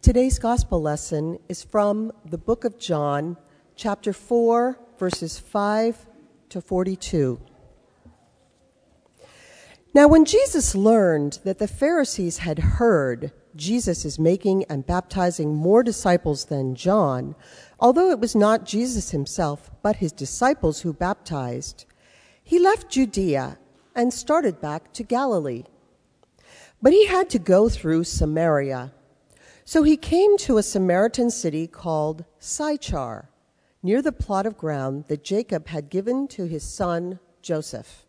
Today's gospel lesson is from the book of John, chapter 4, verses 5 to 42. Now, when Jesus learned that the Pharisees had heard Jesus is making and baptizing more disciples than John, although it was not Jesus himself, but his disciples who baptized, he left Judea and started back to Galilee. But he had to go through Samaria. So he came to a Samaritan city called Sychar, near the plot of ground that Jacob had given to his son Joseph.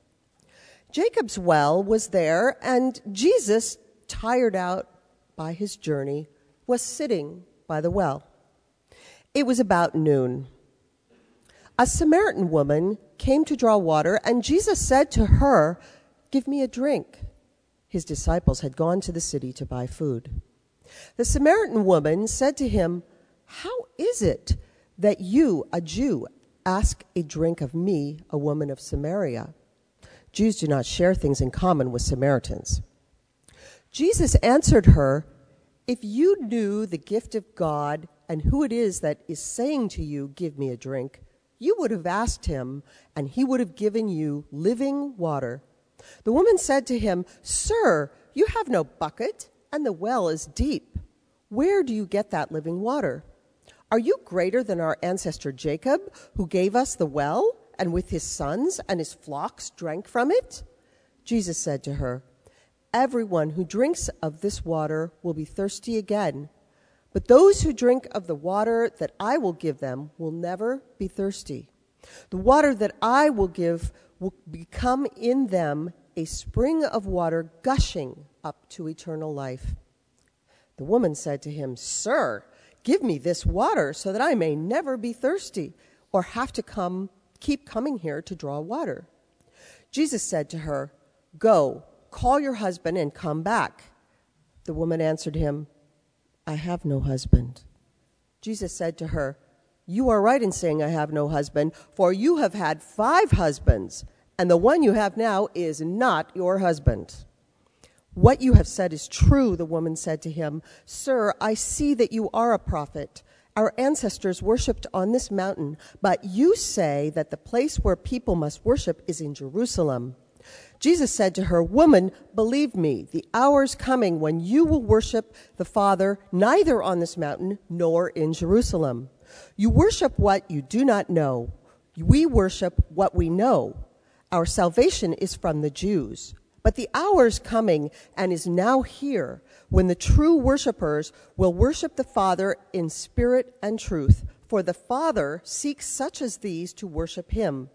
Jacob's well was there, and Jesus, tired out by his journey, was sitting by the well. It was about noon. A Samaritan woman came to draw water, and Jesus said to her, Give me a drink. His disciples had gone to the city to buy food. The Samaritan woman said to him, How is it that you, a Jew, ask a drink of me, a woman of Samaria? Jews do not share things in common with Samaritans. Jesus answered her, If you knew the gift of God and who it is that is saying to you, Give me a drink, you would have asked him, and he would have given you living water. The woman said to him, Sir, you have no bucket and the well is deep. Where do you get that living water? Are you greater than our ancestor Jacob, who gave us the well, and with his sons and his flocks drank from it? Jesus said to her, Everyone who drinks of this water will be thirsty again, but those who drink of the water that I will give them will never be thirsty. The water that I will give will become in them a spring of water gushing up to eternal life. The woman said to him, Sir, give me this water so that I may never be thirsty or have to come keep coming here to draw water. Jesus said to her, Go, call your husband and come back. The woman answered him, I have no husband. Jesus said to her, You are right in saying I have no husband, for you have had five husbands, and the one you have now is not your husband. What you have said is true, the woman said to him. Sir, I see that you are a prophet. Our ancestors worshipped on this mountain, but you say that the place where people must worship is in Jerusalem. Jesus said to her, Woman, believe me, the hour is coming when you will worship the Father neither on this mountain nor in Jerusalem. You worship what you do not know. We worship what we know. Our salvation is from the Jews. But the hour is coming and is now here when the true worshipers will worship the Father in spirit and truth, for the Father seeks such as these to worship him.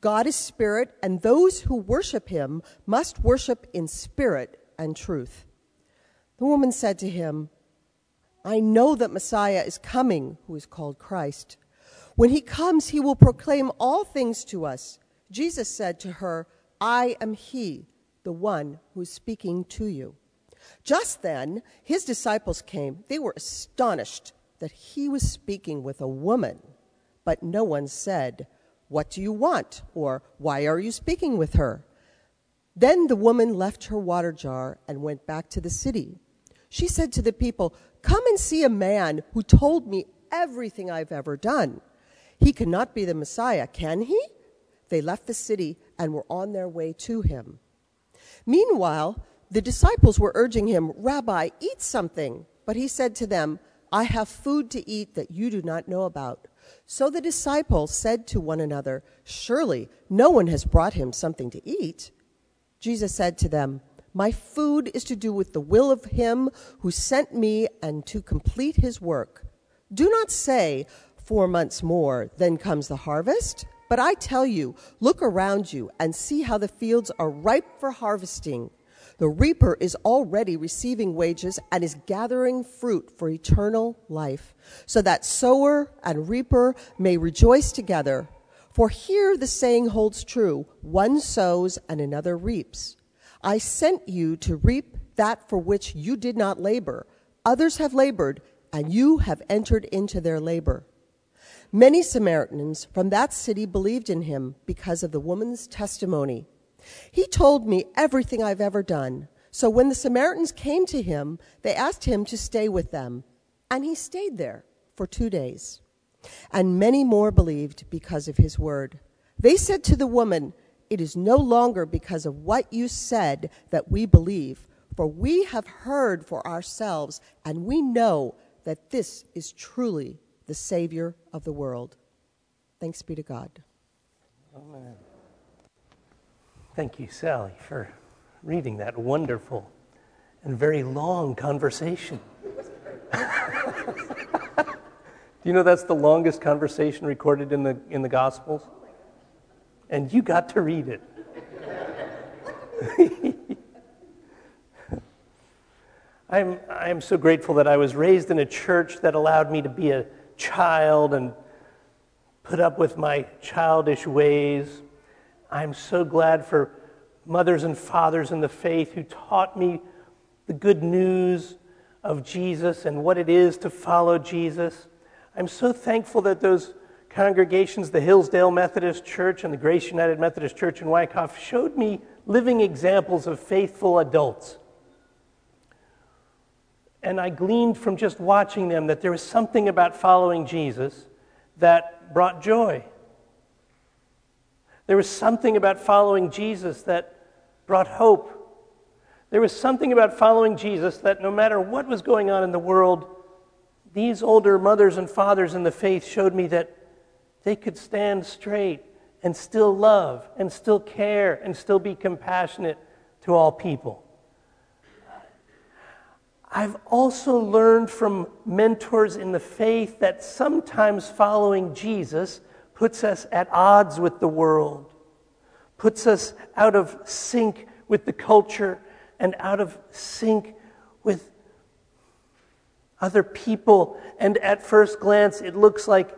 God is spirit, and those who worship him must worship in spirit and truth. The woman said to him, I know that Messiah is coming, who is called Christ. When he comes, he will proclaim all things to us. Jesus said to her, I am he the one who's speaking to you. Just then, his disciples came. They were astonished that he was speaking with a woman, but no one said, What do you want? or Why are you speaking with her? Then the woman left her water jar and went back to the city. She said to the people, Come and see a man who told me everything I've ever done. He cannot be the Messiah, can he? They left the city and were on their way to him. Meanwhile, the disciples were urging him, Rabbi, eat something. But he said to them, I have food to eat that you do not know about. So the disciples said to one another, Surely no one has brought him something to eat. Jesus said to them, My food is to do with the will of him who sent me and to complete his work. Do not say, Four months more, then comes the harvest. But I tell you, look around you and see how the fields are ripe for harvesting. The reaper is already receiving wages and is gathering fruit for eternal life, so that sower and reaper may rejoice together. For here the saying holds true one sows and another reaps. I sent you to reap that for which you did not labor. Others have labored, and you have entered into their labor. Many Samaritans from that city believed in him because of the woman's testimony. He told me everything I've ever done. So when the Samaritans came to him, they asked him to stay with them. And he stayed there for two days. And many more believed because of his word. They said to the woman, It is no longer because of what you said that we believe, for we have heard for ourselves, and we know that this is truly the Savior of the world. Thanks be to God. Amen. Thank you, Sally, for reading that wonderful and very long conversation. Do you know that's the longest conversation recorded in the, in the Gospels? And you got to read it. I'm, I'm so grateful that I was raised in a church that allowed me to be a child and put up with my childish ways. I'm so glad for mothers and fathers in the faith who taught me the good news of Jesus and what it is to follow Jesus. I'm so thankful that those congregations, the Hillsdale Methodist Church and the Grace United Methodist Church in Wyckoff, showed me living examples of faithful adults. And I gleaned from just watching them that there was something about following Jesus that brought joy. There was something about following Jesus that brought hope. There was something about following Jesus that no matter what was going on in the world, these older mothers and fathers in the faith showed me that they could stand straight and still love and still care and still be compassionate to all people. I've also learned from mentors in the faith that sometimes following Jesus puts us at odds with the world, puts us out of sync with the culture and out of sync with other people. And at first glance, it looks like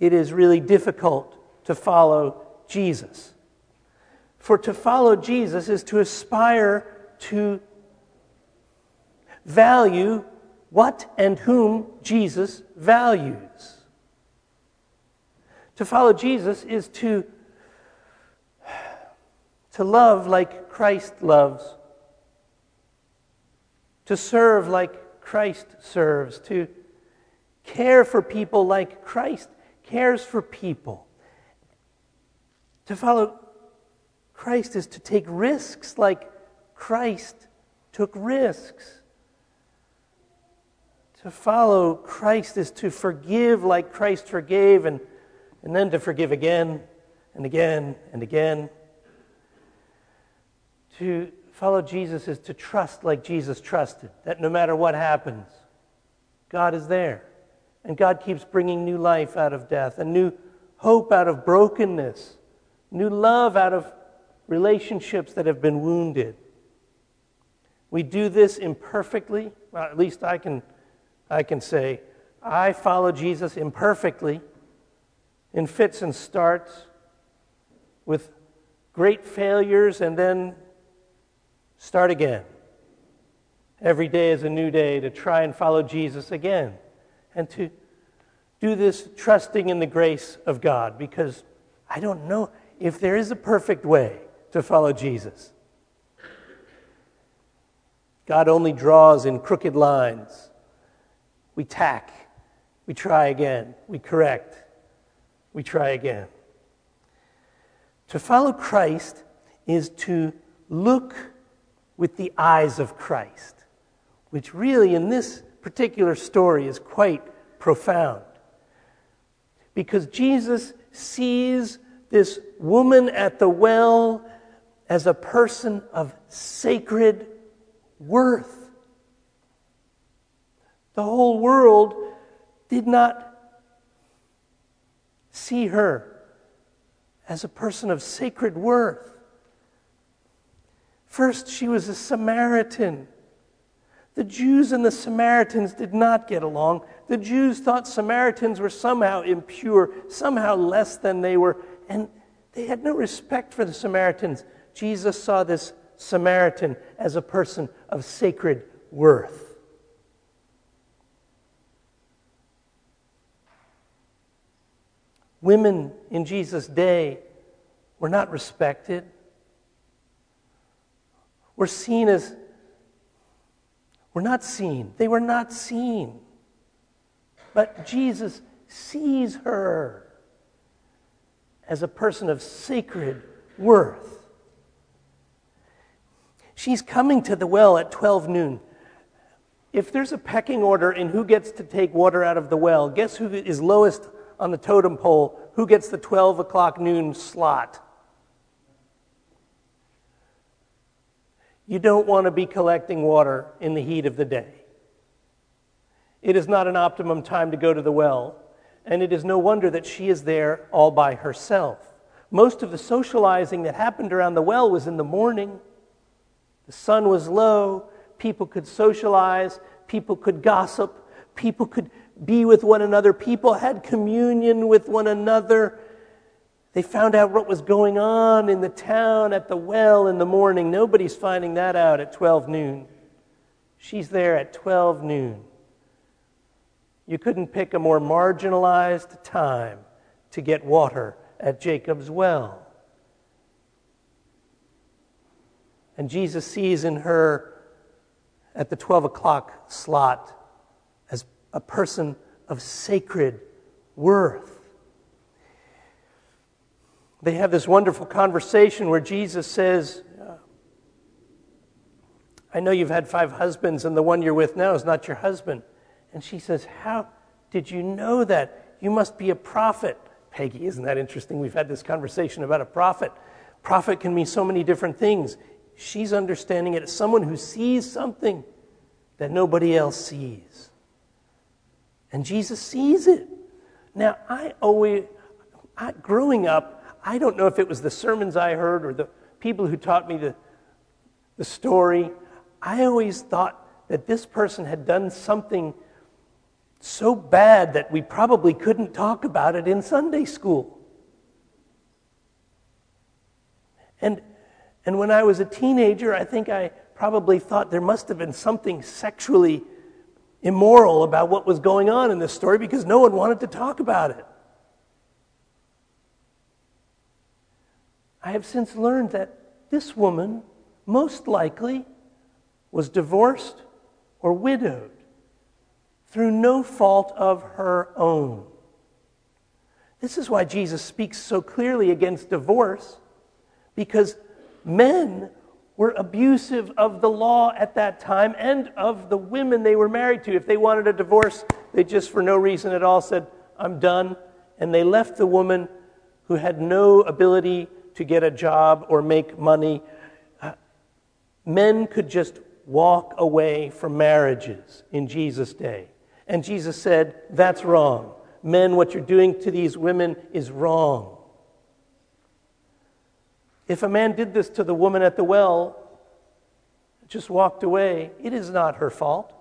it is really difficult to follow Jesus. For to follow Jesus is to aspire to value what and whom Jesus values. To follow Jesus is to, to love like Christ loves, to serve like Christ serves, to care for people like Christ cares for people. To follow Christ is to take risks like Christ took risks. To follow Christ is to forgive like Christ forgave, and, and then to forgive again and again and again. To follow Jesus is to trust like Jesus trusted, that no matter what happens, God is there. And God keeps bringing new life out of death, and new hope out of brokenness, new love out of relationships that have been wounded. We do this imperfectly. Well, at least I can I can say, I follow Jesus imperfectly, in fits and starts, with great failures, and then start again. Every day is a new day to try and follow Jesus again, and to do this trusting in the grace of God, because I don't know if there is a perfect way to follow Jesus. God only draws in crooked lines we tack, we try again, we correct, we try again. To follow Christ is to look with the eyes of Christ, which really in this particular story is quite profound. Because Jesus sees this woman at the well as a person of sacred worth. The whole world did not see her as a person of sacred worth. First, she was a Samaritan. The Jews and the Samaritans did not get along. The Jews thought Samaritans were somehow impure, somehow less than they were, and they had no respect for the Samaritans. Jesus saw this Samaritan as a person of sacred worth. Women in Jesus' day were not respected, were seen as, were not seen. They were not seen. But Jesus sees her as a person of sacred worth. She's coming to the well at 12 noon. If there's a pecking order in who gets to take water out of the well, guess who is lowest on the totem pole? Who gets the 12 o'clock noon slot? You don't want to be collecting water in the heat of the day. It is not an optimum time to go to the well, and it is no wonder that she is there all by herself. Most of the socializing that happened around the well was in the morning. The sun was low, people could socialize, people could gossip, people could be with one another, people had communion with one another. They found out what was going on in the town at the well in the morning. Nobody's finding that out at 12 noon. She's there at 12 noon. You couldn't pick a more marginalized time to get water at Jacob's well. And Jesus sees in her at the 12 o'clock slot a person of sacred worth they have this wonderful conversation where Jesus says, I know you've had five husbands, and the one you're with now is not your husband. And she says, How did you know that? You must be a prophet. Peggy, isn't that interesting? We've had this conversation about a prophet. Prophet can mean so many different things. She's understanding it as someone who sees something that nobody else sees. And Jesus sees it. Now, I always, I, growing up, I don't know if it was the sermons I heard or the people who taught me the, the story. I always thought that this person had done something so bad that we probably couldn't talk about it in Sunday school. And, and when I was a teenager, I think I probably thought there must have been something sexually immoral about what was going on in this story because no one wanted to talk about it. I have since learned that this woman most likely was divorced or widowed through no fault of her own. This is why Jesus speaks so clearly against divorce, because men were abusive of the law at that time and of the women they were married to. If they wanted a divorce, they just, for no reason at all, said, I'm done. And they left the woman who had no ability to get a job or make money. Uh, men could just walk away from marriages in Jesus' day. And Jesus said, That's wrong. Men, what you're doing to these women is wrong. If a man did this to the woman at the well, just walked away, it is not her fault.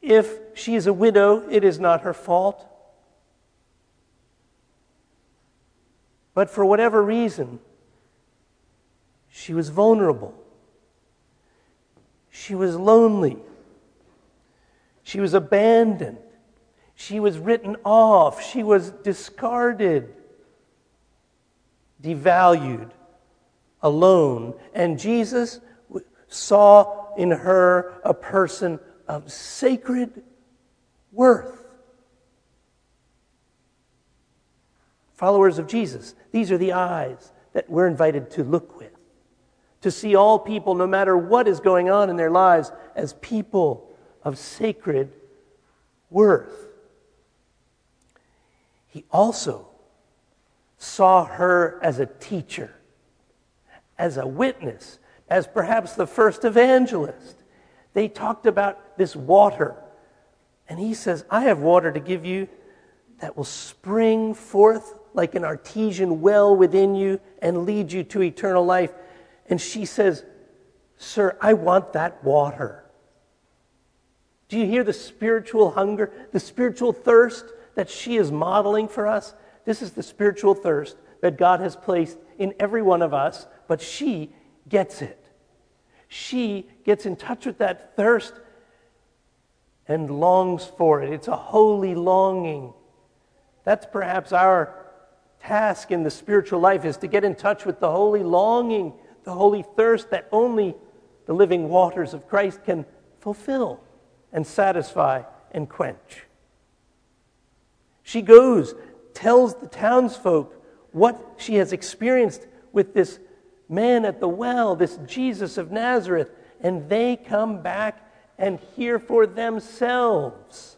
If she is a widow, it is not her fault. But for whatever reason, she was vulnerable. She was lonely. She was abandoned. She was written off. She was discarded, devalued, alone. And Jesus saw in her a person of sacred worth. Followers of Jesus, these are the eyes that we're invited to look with. To see all people, no matter what is going on in their lives, as people of sacred worth. He also saw her as a teacher, as a witness, as perhaps the first evangelist. They talked about this water. And he says, I have water to give you that will spring forth like an artesian well within you and lead you to eternal life. And she says, Sir, I want that water. Do you hear the spiritual hunger, the spiritual thirst that she is modeling for us? This is the spiritual thirst that God has placed in every one of us, but she gets it. She gets in touch with that thirst and longs for it. It's a holy longing. That's perhaps our task in the spiritual life is to get in touch with the holy longing, the holy thirst that only the living waters of Christ can fulfill and satisfy and quench. She goes, tells the townsfolk what she has experienced with this man at the well, this Jesus of Nazareth, and they come back and hear for themselves.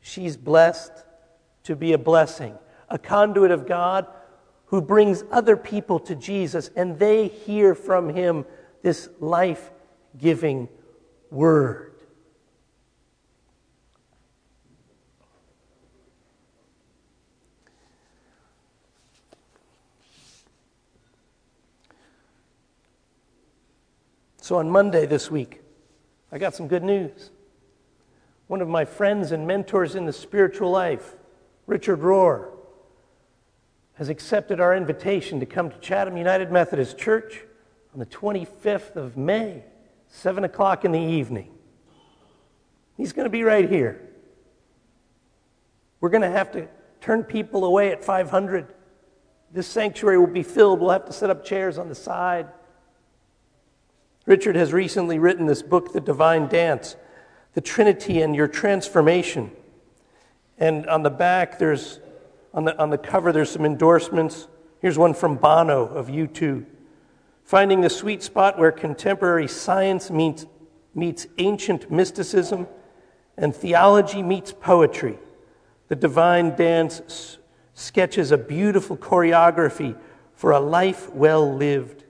She's blessed to be a blessing, a conduit of God who brings other people to Jesus, and they hear from him this life giving word. So on Monday this week, I got some good news. One of my friends and mentors in the spiritual life, Richard Rohr, has accepted our invitation to come to Chatham United Methodist Church on the 25th of May, 7 o'clock in the evening. He's going to be right here. We're going to have to turn people away at 500. This sanctuary will be filled. We'll have to set up chairs on the side. Richard has recently written this book, The Divine Dance The Trinity and Your Transformation. And on the back, there's, on the, on the cover, there's some endorsements. Here's one from Bono of U2 Finding the sweet spot where contemporary science meets, meets ancient mysticism and theology meets poetry. The Divine Dance sketches a beautiful choreography for a life well lived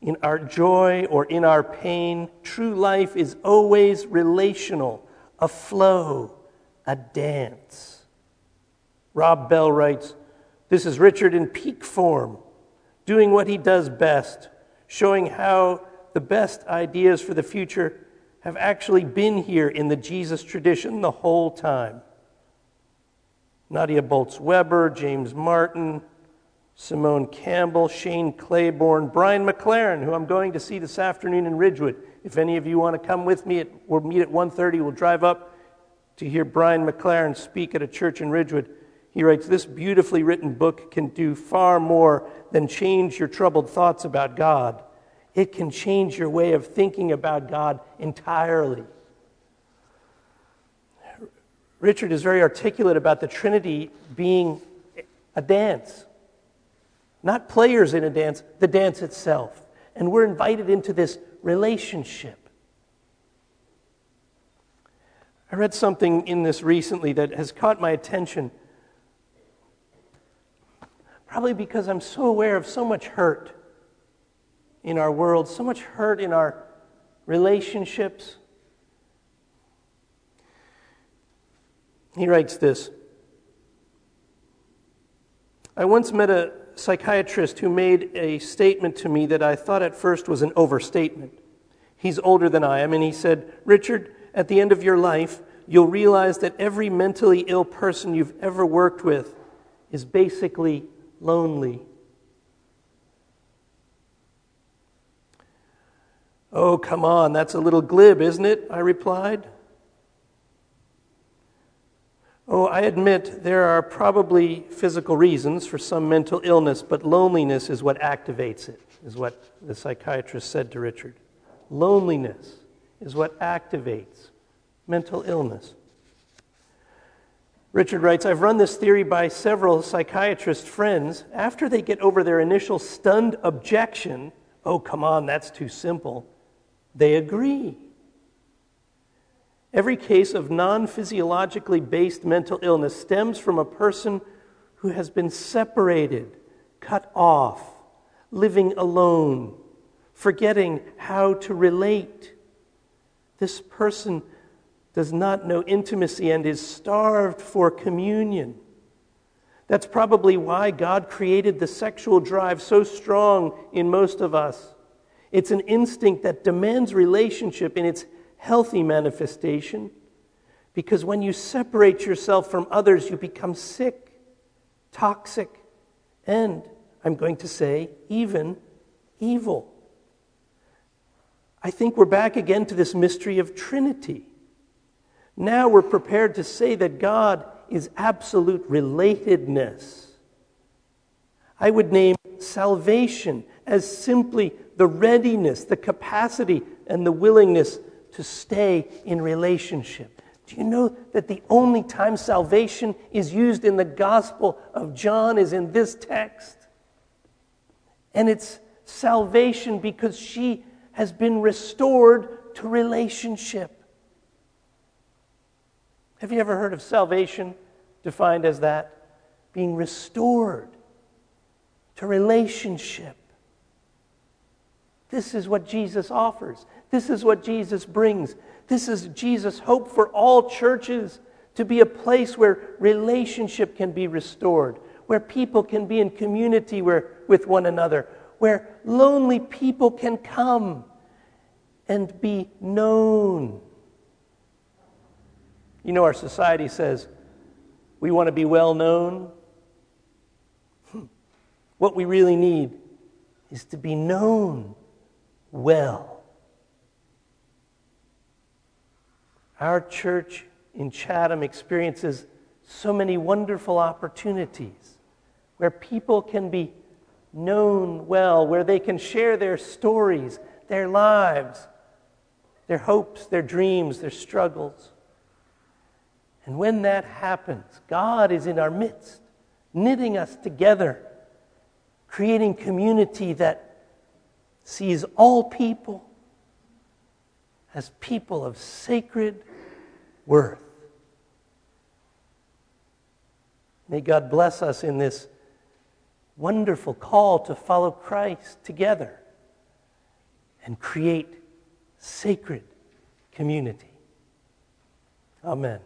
in our joy or in our pain, true life is always relational, a flow, a dance. Rob Bell writes This is Richard in peak form, doing what he does best, showing how the best ideas for the future have actually been here in the Jesus tradition the whole time. Nadia Bolz Weber, James Martin, Simone Campbell, Shane Claiborne, Brian McLaren, who I'm going to see this afternoon in Ridgewood. If any of you want to come with me, at, we'll meet at 1.30. We'll drive up to hear Brian McLaren speak at a church in Ridgewood. He writes, This beautifully written book can do far more than change your troubled thoughts about God. It can change your way of thinking about God entirely. Richard is very articulate about the Trinity being a dance not players in a dance, the dance itself. And we're invited into this relationship. I read something in this recently that has caught my attention. Probably because I'm so aware of so much hurt in our world, so much hurt in our relationships. He writes this I once met a psychiatrist who made a statement to me that I thought at first was an overstatement. He's older than I am, and he said, Richard, at the end of your life, you'll realize that every mentally ill person you've ever worked with is basically lonely. Oh, come on, that's a little glib, isn't it? I replied. Oh, I admit there are probably physical reasons for some mental illness, but loneliness is what activates it, is what the psychiatrist said to Richard. Loneliness is what activates mental illness. Richard writes I've run this theory by several psychiatrist friends. After they get over their initial stunned objection, oh, come on, that's too simple, they agree. Every case of non physiologically based mental illness stems from a person who has been separated, cut off, living alone, forgetting how to relate. This person does not know intimacy and is starved for communion. That's probably why God created the sexual drive so strong in most of us. It's an instinct that demands relationship in its healthy manifestation because when you separate yourself from others, you become sick, toxic, and I'm going to say, even evil. I think we're back again to this mystery of Trinity. Now we're prepared to say that God is absolute relatedness. I would name salvation as simply the readiness, the capacity, and the willingness to stay in relationship. Do you know that the only time salvation is used in the Gospel of John is in this text? And it's salvation because she has been restored to relationship. Have you ever heard of salvation defined as that? Being restored to relationship. This is what Jesus offers. This is what Jesus brings. This is Jesus' hope for all churches to be a place where relationship can be restored, where people can be in community where, with one another, where lonely people can come and be known. You know, our society says we want to be well known. Hmm. What we really need is to be known well. Our church in Chatham experiences so many wonderful opportunities where people can be known well, where they can share their stories, their lives, their hopes, their dreams, their struggles. And when that happens, God is in our midst, knitting us together, creating community that sees all people as people of sacred worth. May God bless us in this wonderful call to follow Christ together and create sacred community. Amen.